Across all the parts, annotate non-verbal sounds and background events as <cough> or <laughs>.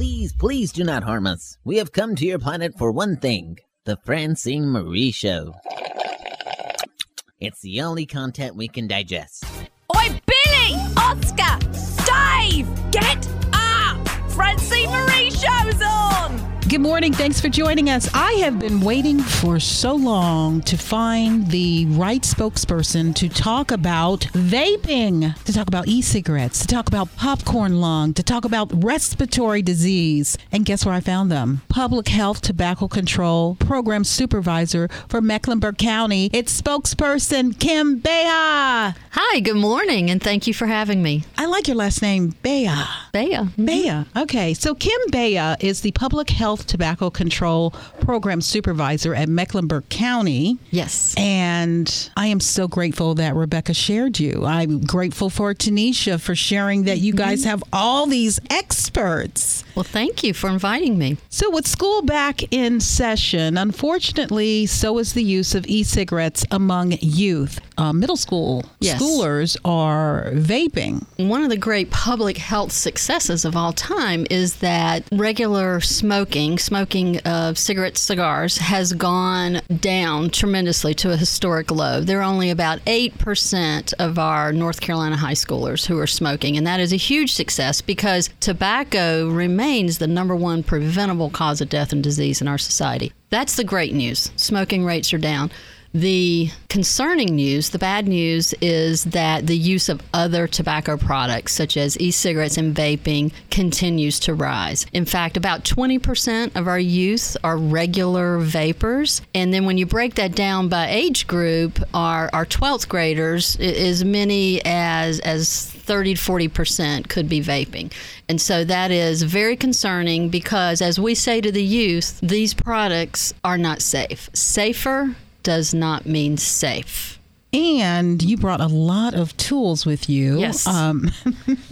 Please, please do not harm us. We have come to your planet for one thing the Francene Marie Show. It's the only content we can digest. Good morning. Thanks for joining us. I have been waiting for so long to find the right spokesperson to talk about vaping, to talk about e cigarettes, to talk about popcorn lung, to talk about respiratory disease. And guess where I found them? Public Health Tobacco Control Program Supervisor for Mecklenburg County. It's spokesperson Kim Bayha. Hi, good morning, and thank you for having me. I like your last name, Bayha. Bayha. Mm-hmm. Bayha. Okay, so Kim Bayha is the Public Health Tobacco Control Program Supervisor at Mecklenburg County. Yes. And I am so grateful that Rebecca shared you. I'm grateful for Tanisha for sharing that you guys have all these experts. Well, thank you for inviting me. So, with school back in session, unfortunately, so is the use of e cigarettes among youth. Uh, middle school Yes. schoolers are vaping. One of the great public health successes of all time is that regular smoking, smoking of cigarettes, cigars, has gone down tremendously to a historic low. There are only about 8% of our North Carolina high schoolers who are smoking, and that is a huge success because tobacco remains the number one preventable cause of death and disease in our society. That's the great news. Smoking rates are down. The concerning news, the bad news, is that the use of other tobacco products, such as e cigarettes and vaping, continues to rise. In fact, about 20% of our youth are regular vapors. And then when you break that down by age group, our, our 12th graders, as many as, as 30 to 40% could be vaping. And so that is very concerning because, as we say to the youth, these products are not safe. Safer does not mean safe. And you brought a lot of tools with you. Yes. Um,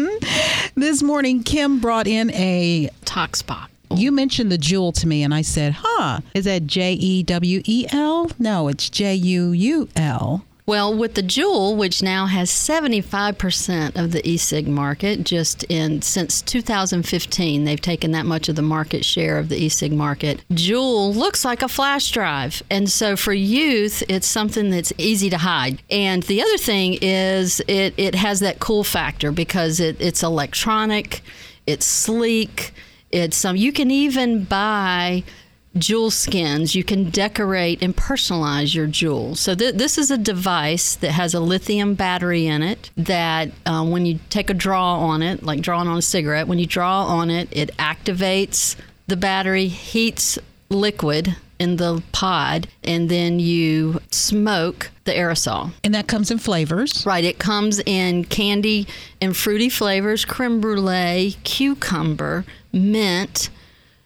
<laughs> this morning, Kim brought in a. Toxbox. You mentioned the jewel to me, and I said, huh, is that J E W E L? No, it's J U U L. Well, with the Juul, which now has 75% of the e-cig market, just in since 2015, they've taken that much of the market share of the e-cig market. Juul looks like a flash drive, and so for youth, it's something that's easy to hide. And the other thing is, it it has that cool factor because it, it's electronic, it's sleek, it's um, you can even buy Juul skins. You can decorate and personalize your Juul. So th- this is a device that has a lithium battery in it. That uh, when you take a draw on it, like drawing on a cigarette, when you draw on it, it activates the battery, heats liquid in the pod, and then you smoke the aerosol. And that comes in flavors. Right. It comes in candy and fruity flavors, creme brulee, cucumber, mint,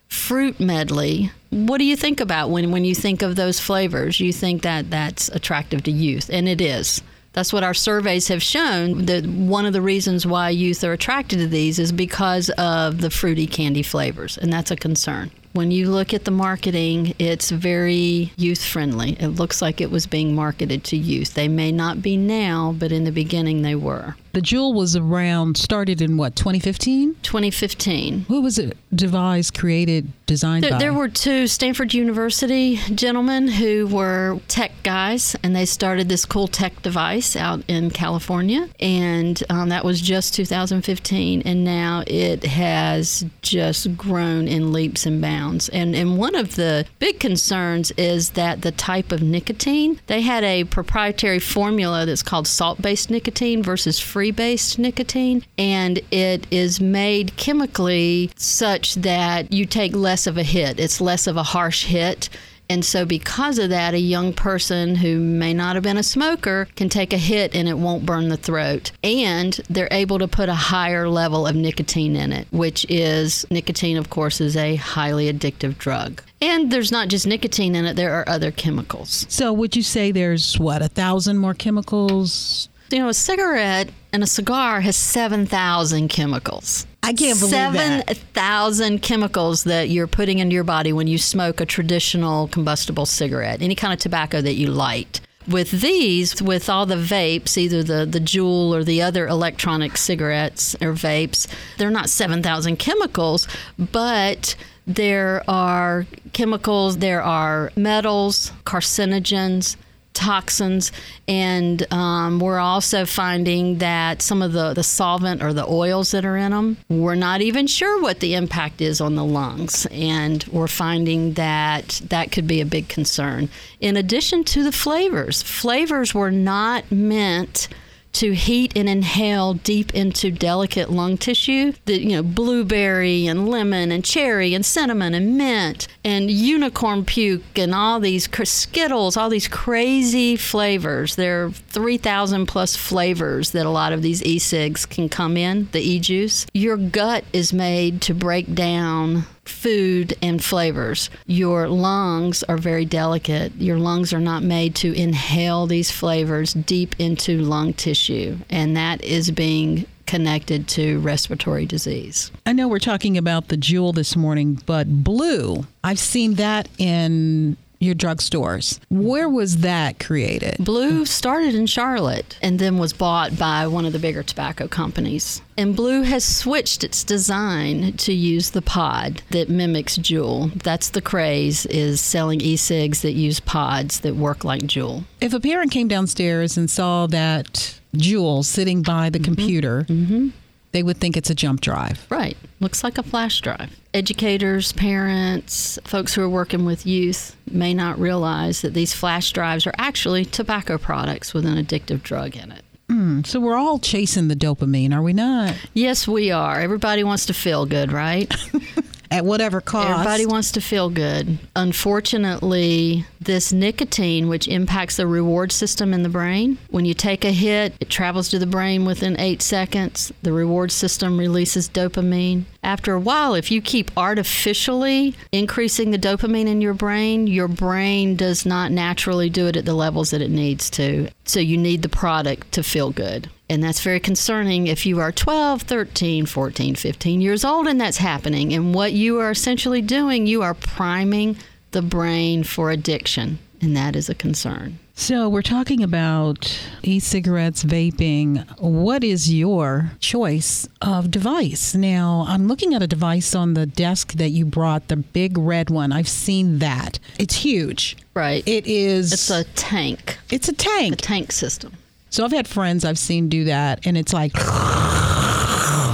fruit medley. What do you think about when, when you think of those flavors? You think that that's attractive to youth, and it is. That's what our surveys have shown. That one of the reasons why youth are attracted to these is because of the fruity candy flavors, and that's a concern. When you look at the marketing, it's very youth friendly. It looks like it was being marketed to youth. They may not be now, but in the beginning they were. The Juul was around, started in what, 2015? 2015. Who was it devised, created, designed There, by? there were two Stanford University gentlemen who were tech guys, and they started this cool tech device out in California. And um, that was just 2015. And now it has just grown in leaps and bounds. And, and one of the big concerns is that the type of nicotine, they had a proprietary formula that's called salt based nicotine versus free based nicotine. And it is made chemically such that you take less of a hit, it's less of a harsh hit. And so, because of that, a young person who may not have been a smoker can take a hit and it won't burn the throat. And they're able to put a higher level of nicotine in it, which is nicotine, of course, is a highly addictive drug. And there's not just nicotine in it, there are other chemicals. so would you say there's, what, a thousand more chemicals? You know, a cigarette and a cigar has 7,000 chemicals. I can't believe that. 7,000 chemicals that you're putting into your body when you smoke a traditional combustible cigarette, any kind of tobacco that you light. with these, with all the vapes, either the, the Juul or the other electronic cigarettes or vapes, they're not 7,000 chemicals, but there are chemicals, there are metals, carcinogens, toxins, and um, we're also finding that some of the, the solvent or the oils that are in them, we're not even sure what the impact is on the lungs, and we're finding that that could be a big concern. In addition to the flavors, flavors were not meant to heat and inhale deep into delicate lung tissue. The you know blueberry and lemon and cherry and cinnamon and mint and unicorn puke and all these skittles, all these crazy flavors. There are 3,000 plus flavors that a lot of these e-cigs can come in. The e-juice. Your gut is made to break down food and flavors. Your lungs are very delicate. Your lungs are not made to inhale these flavors deep into lung tissue, and that is being connected to respiratory disease. I know we're talking about the Juul this morning, but blue, I've seen that in your drugstores. Where was that created? Blue started in Charlotte and then was bought by one of the bigger tobacco companies. And Blue has switched its design to use the pod that mimics Juul. That's the craze is selling e-cigs that use pods that work like Juul. If a parent came downstairs and saw that Juul sitting by the mm-hmm. computer, mm-hmm they would think it's a jump drive. Right. Looks like a flash drive. Educators, parents, folks who are working with youth may not realize that these flash drives are actually tobacco products with an addictive drug in it. Mm, so we're all chasing the dopamine, are we not? Yes, we are. Everybody wants to feel good, right? <laughs> at whatever cost. Everybody wants to feel good. Unfortunately, this nicotine, which impacts the reward system in the brain, when you take a hit, it travels to the brain within eight seconds. The reward system releases dopamine. After a while, if you keep artificially increasing the dopamine in your brain, your brain does not naturally do it at the levels that it needs to. So you need the product to feel good. And that's very concerning if you are 12, 13, 14, 15 years old and that's happening. And what you are essentially doing, you are priming the brain for addiction. And that is a concern. So, we're talking about e cigarettes, vaping. What is your choice of device? Now, I'm looking at a device on the desk that you brought, the big red one. I've seen that. It's huge. Right. It is. It's a tank. It's a tank. A tank system. So I've had friends I've seen do that, and it's like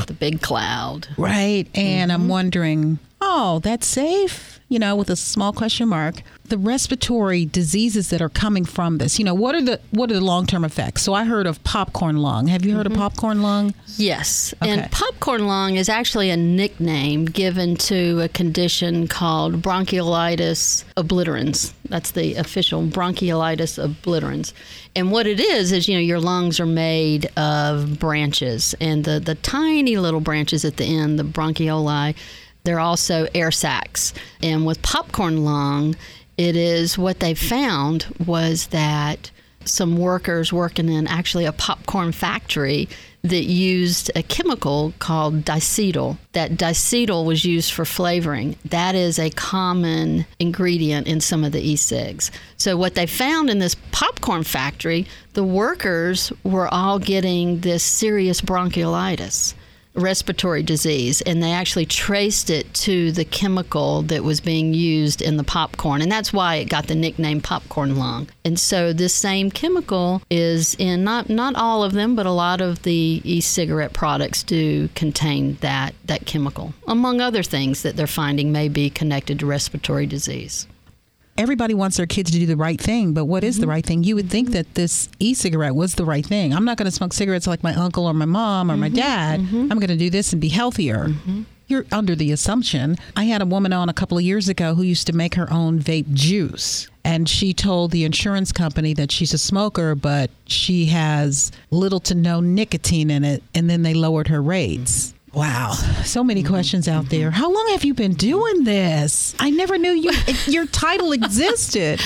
the big cloud, right? And mm-hmm. I'm wondering, oh, that's safe, you know, with a small question mark the respiratory diseases that are coming from this. You know, what are the what are the long term effects? So I heard of popcorn lung. Have you heard mm-hmm. of popcorn lung? Yes, okay. and popcorn lung is actually a nickname given to a condition called bronchiolitis obliterans. That's the official bronchiolitis obliterans. And what it is is you know your lungs are made of branches, and the the tiny little branches at the end, the bronchioli. They're also air sacs. And with popcorn lung, it is what they found was that some workers working in actually a popcorn factory that used a chemical called diacetyl. That diacetyl was used for flavoring. That is a common ingredient in some of the e-cigs. So what they found in this popcorn factory, the workers were all getting this serious bronchiolitis respiratory disease, and they actually traced it to the chemical that was being used in the popcorn, and that's why it got the nickname popcorn lung. And so this same chemical is in not not all of them, but a lot of the e-cigarette products do contain that that chemical, among other things that they're finding may be connected to respiratory disease everybody wants their kids to do the right thing, but what is mm-hmm. the right thing? You would think that this e-cigarette was the right thing. I'm not going to smoke cigarettes like my uncle or my mom or mm-hmm. my dad. Mm-hmm. I'm going to do this and be healthier. Mm-hmm. You're under the assumption. I had a woman on a couple of years ago who used to make her own vape juice. And she told the insurance company that she's a smoker, but she has little to no nicotine in it. And then they lowered her rates. Wow, so many mm-hmm. questions out there. How long have you been doing this? I never knew you <laughs> your title existed.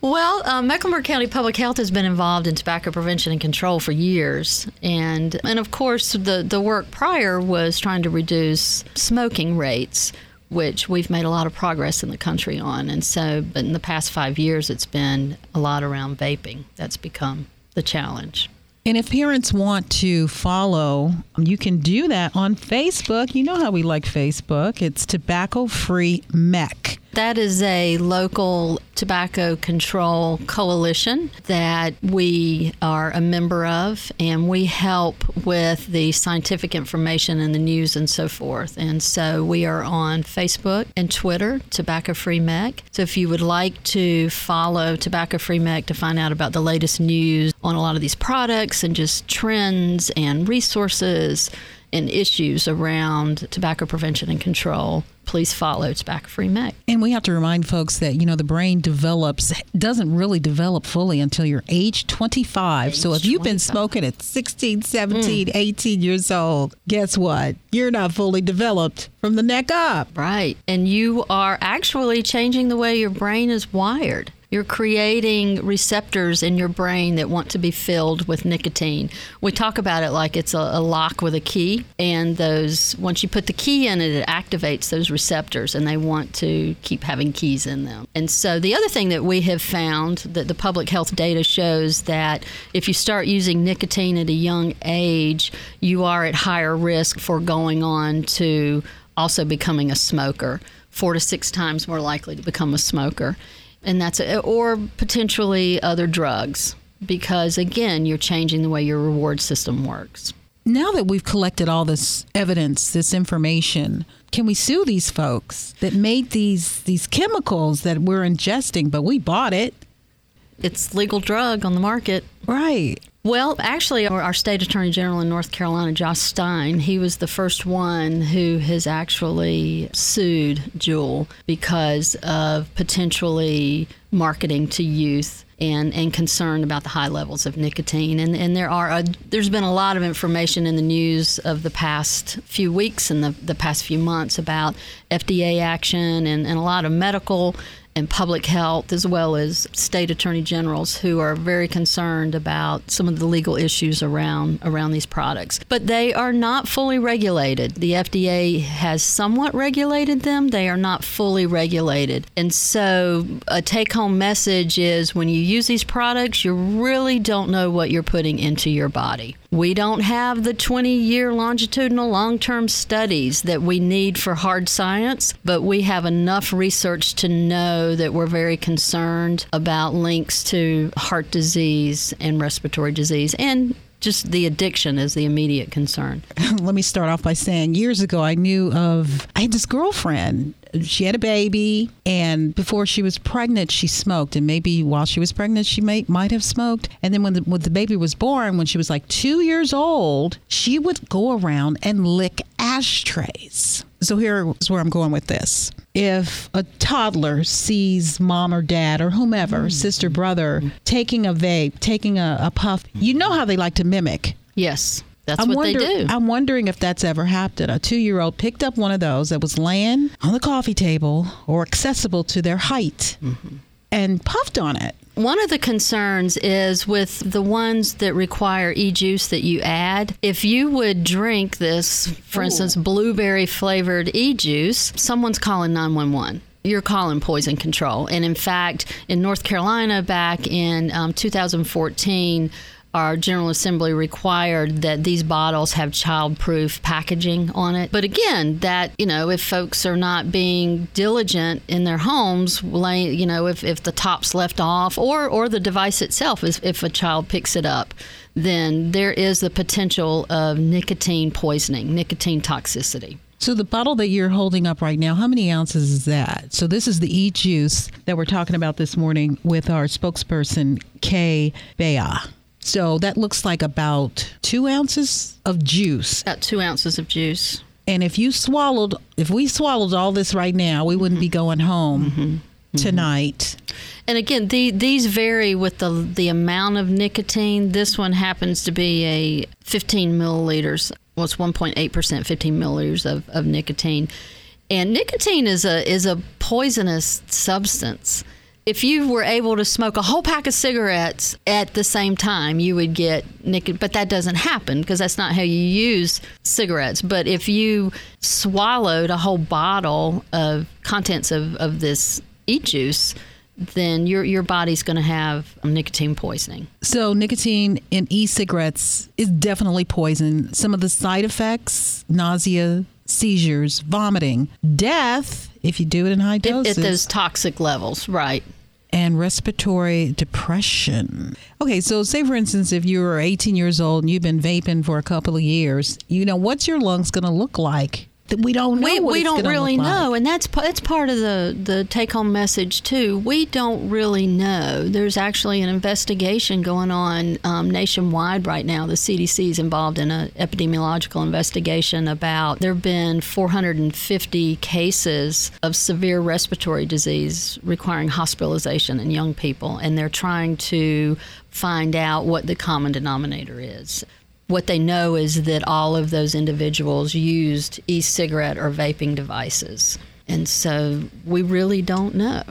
Well, uh, Mecklenburg County Public Health has been involved in tobacco prevention and control for years, and and of course the the work prior was trying to reduce smoking rates which we've made a lot of progress in the country on. And so, but in the past five years, it's been a lot around vaping that's become the challenge. And if parents want to follow, you can do that on Facebook. You know how we like Facebook. It's Tobacco Free MEC. That is a local tobacco control coalition that we are a member of, and we help with the scientific information and the news and so forth. And so we are on Facebook and Twitter, Tobacco Free MEC. So if you would like to follow Tobacco Free MEC to find out about the latest news on a lot of these products and just trends and resources, and issues around tobacco prevention and control, please follow Tobacco Free MEC. And we have to remind folks that, you know, the brain develops, doesn't really develop fully until you're age 25. Age so if you've 25. been smoking at 16, 17, mm. 18 years old, guess what? You're not fully developed from the neck up. Right. And you are actually changing the way your brain is wired. You're creating receptors in your brain that want to be filled with nicotine. We talk about it like it's a, a, lock with a key, and those once you put the key in it, it activates those receptors, and they want to keep having keys in them. And so the other thing that we have found that the public health data shows that if you start using nicotine at a young age, you are at higher risk for going on to also becoming a smoker. Four to six times more likely to become a smoker and that's a, or potentially other drugs because again you're changing the way your reward system works. Now that we've collected all this evidence this information can we sue these folks that made these these chemicals that we're ingesting but we bought it? It's legal drug on the market. Right well, actually, our, state attorney general in North Carolina, Josh Stein, he was the first one who has actually sued Juul because of potentially marketing to youth and, and concern about the high levels of nicotine. And, and there are a, there's been a lot of information in the news of the past few weeks and the, the past few months about FDA action and, and a lot of medical and public health, as well as state attorney generals who are very concerned about some of the legal issues around around these products. But they are not fully regulated. The FDA has somewhat regulated them. They are not fully regulated. And so a take-home message is when you use these products, you really don't know what you're putting into your body. We don't have the 20 year longitudinal long term studies that we need for hard science, but we have enough research to know that we're very concerned about links to heart disease and respiratory disease and just the addiction is the immediate concern. <laughs> Let me start off by saying years ago, I knew of, I had this girlfriend. She had a baby, and before she was pregnant, she smoked. And maybe while she was pregnant, she might, might have smoked. And then when the, when the baby was born, when she was like two years old, she would go around and lick ashtrays. So here's where I'm going with this. If a toddler sees mom or dad or whomever, mm. sister, brother, taking a vape, taking a, a, puff, you know how they like to mimic. Yes. That's I'm what wonder, they do. I'm wondering if that's ever happened. A two year old picked up one of those that was laying on the coffee table or accessible to their height mm-hmm. and puffed on it. One of the concerns is with the ones that require e juice that you add. If you would drink this, for Ooh. instance, blueberry flavored e juice, someone's calling 911 you're calling poison control. And in fact, in North Carolina back in um, 2014, our General Assembly required that these bottles have child-proof packaging on it. But again, that you know, if folks are not being diligent in their homes, you know, if, if the top's left off or or the device itself, is if a child picks it up, then there is the potential of nicotine poisoning, nicotine toxicity. So the bottle that you're holding up right now, how many ounces is that? So this is the e-juice that we're talking about this morning with our spokesperson Kay Bayha. So that looks like about two ounces of juice. About two ounces of juice. And if you swallowed, if we swallowed all this right now, we wouldn't mm-hmm. be going home mm-hmm. mm-hmm. tonight. And again, the, these vary with the the amount of nicotine. This one happens to be a 15 milliliters. Well, it's 1.8 percent, 15 milliliters of, of nicotine. And nicotine is a is a poisonous substance if you were able to smoke a whole pack of cigarettes at the same time, you would get nicotine. But that doesn't happen because that's not how you use cigarettes. But if you swallowed a whole bottle of contents of, of this e juice, then your your body's going to have nicotine poisoning. So nicotine in e-cigarettes is definitely poison. Some of the side effects: nausea, seizures, vomiting, death if you do it in high At, doses, at those toxic levels, right? And respiratory depression. Okay, so say for instance, if you were 18 years old and you've been vaping for a couple of years, you know what's your lungs going to look like? That we don't know. we, what we don't really like. know and that's that's part of the the take home message too we don't really know there's actually an investigation going on um, nationwide right now the cdc is involved in an epidemiological investigation about there have been 450 cases of severe respiratory disease requiring hospitalization in young people and they're trying to find out what the common denominator is what they know is that all of those individuals used e-cigarette or vaping devices and so we really don't know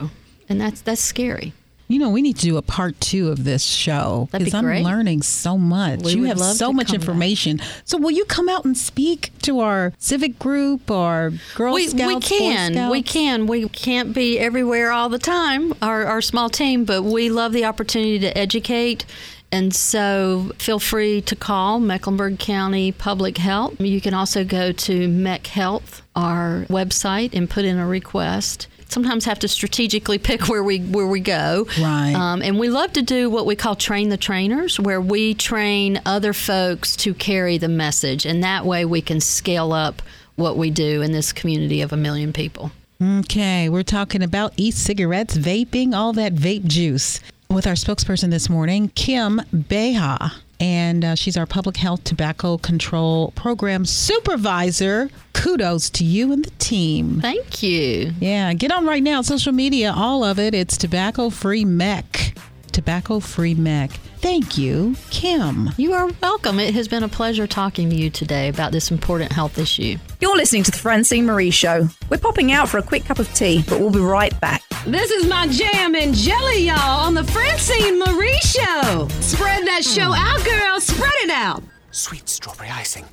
and that's that's scary You know, we need to do a part two of this show That'd be I'm learning so much. We you have so much come back. information. So, will you come out and speak to our civic group or Girl we, Scouts? we can we can we can't be everywhere all the time our, our small team but we love the opportunity to educate and so feel free to call Mecklenburg County Public Health. You can also go to Mech Health, our website, and put in a request. Sometimes have to strategically <laughs> pick where we where we go. Right. Um, and we love to do what we call train the trainers, where we train other folks to carry the message, and that way we can scale up what we do in this community of a million people. Okay, we're talking about e-cigarettes, vaping, all that vape juice. With our spokesperson this morning, Kim Bayha, and uh, she's our public health tobacco control program supervisor. Kudos to you and the team. Thank you. Yeah, get on right now. Social media, all of it. It's tobacco free mech. Tobacco free mech. Thank you, Kim. You are welcome. It has been a pleasure talking to you today about this important health issue. You're listening to the Francene Marie Show. We're popping out for a quick cup of tea, but we'll be right back. This is my jam and jelly, y'all, on the Francene Marie Show. Spread that show out, girl. Spread it out. Sweet strawberry icing.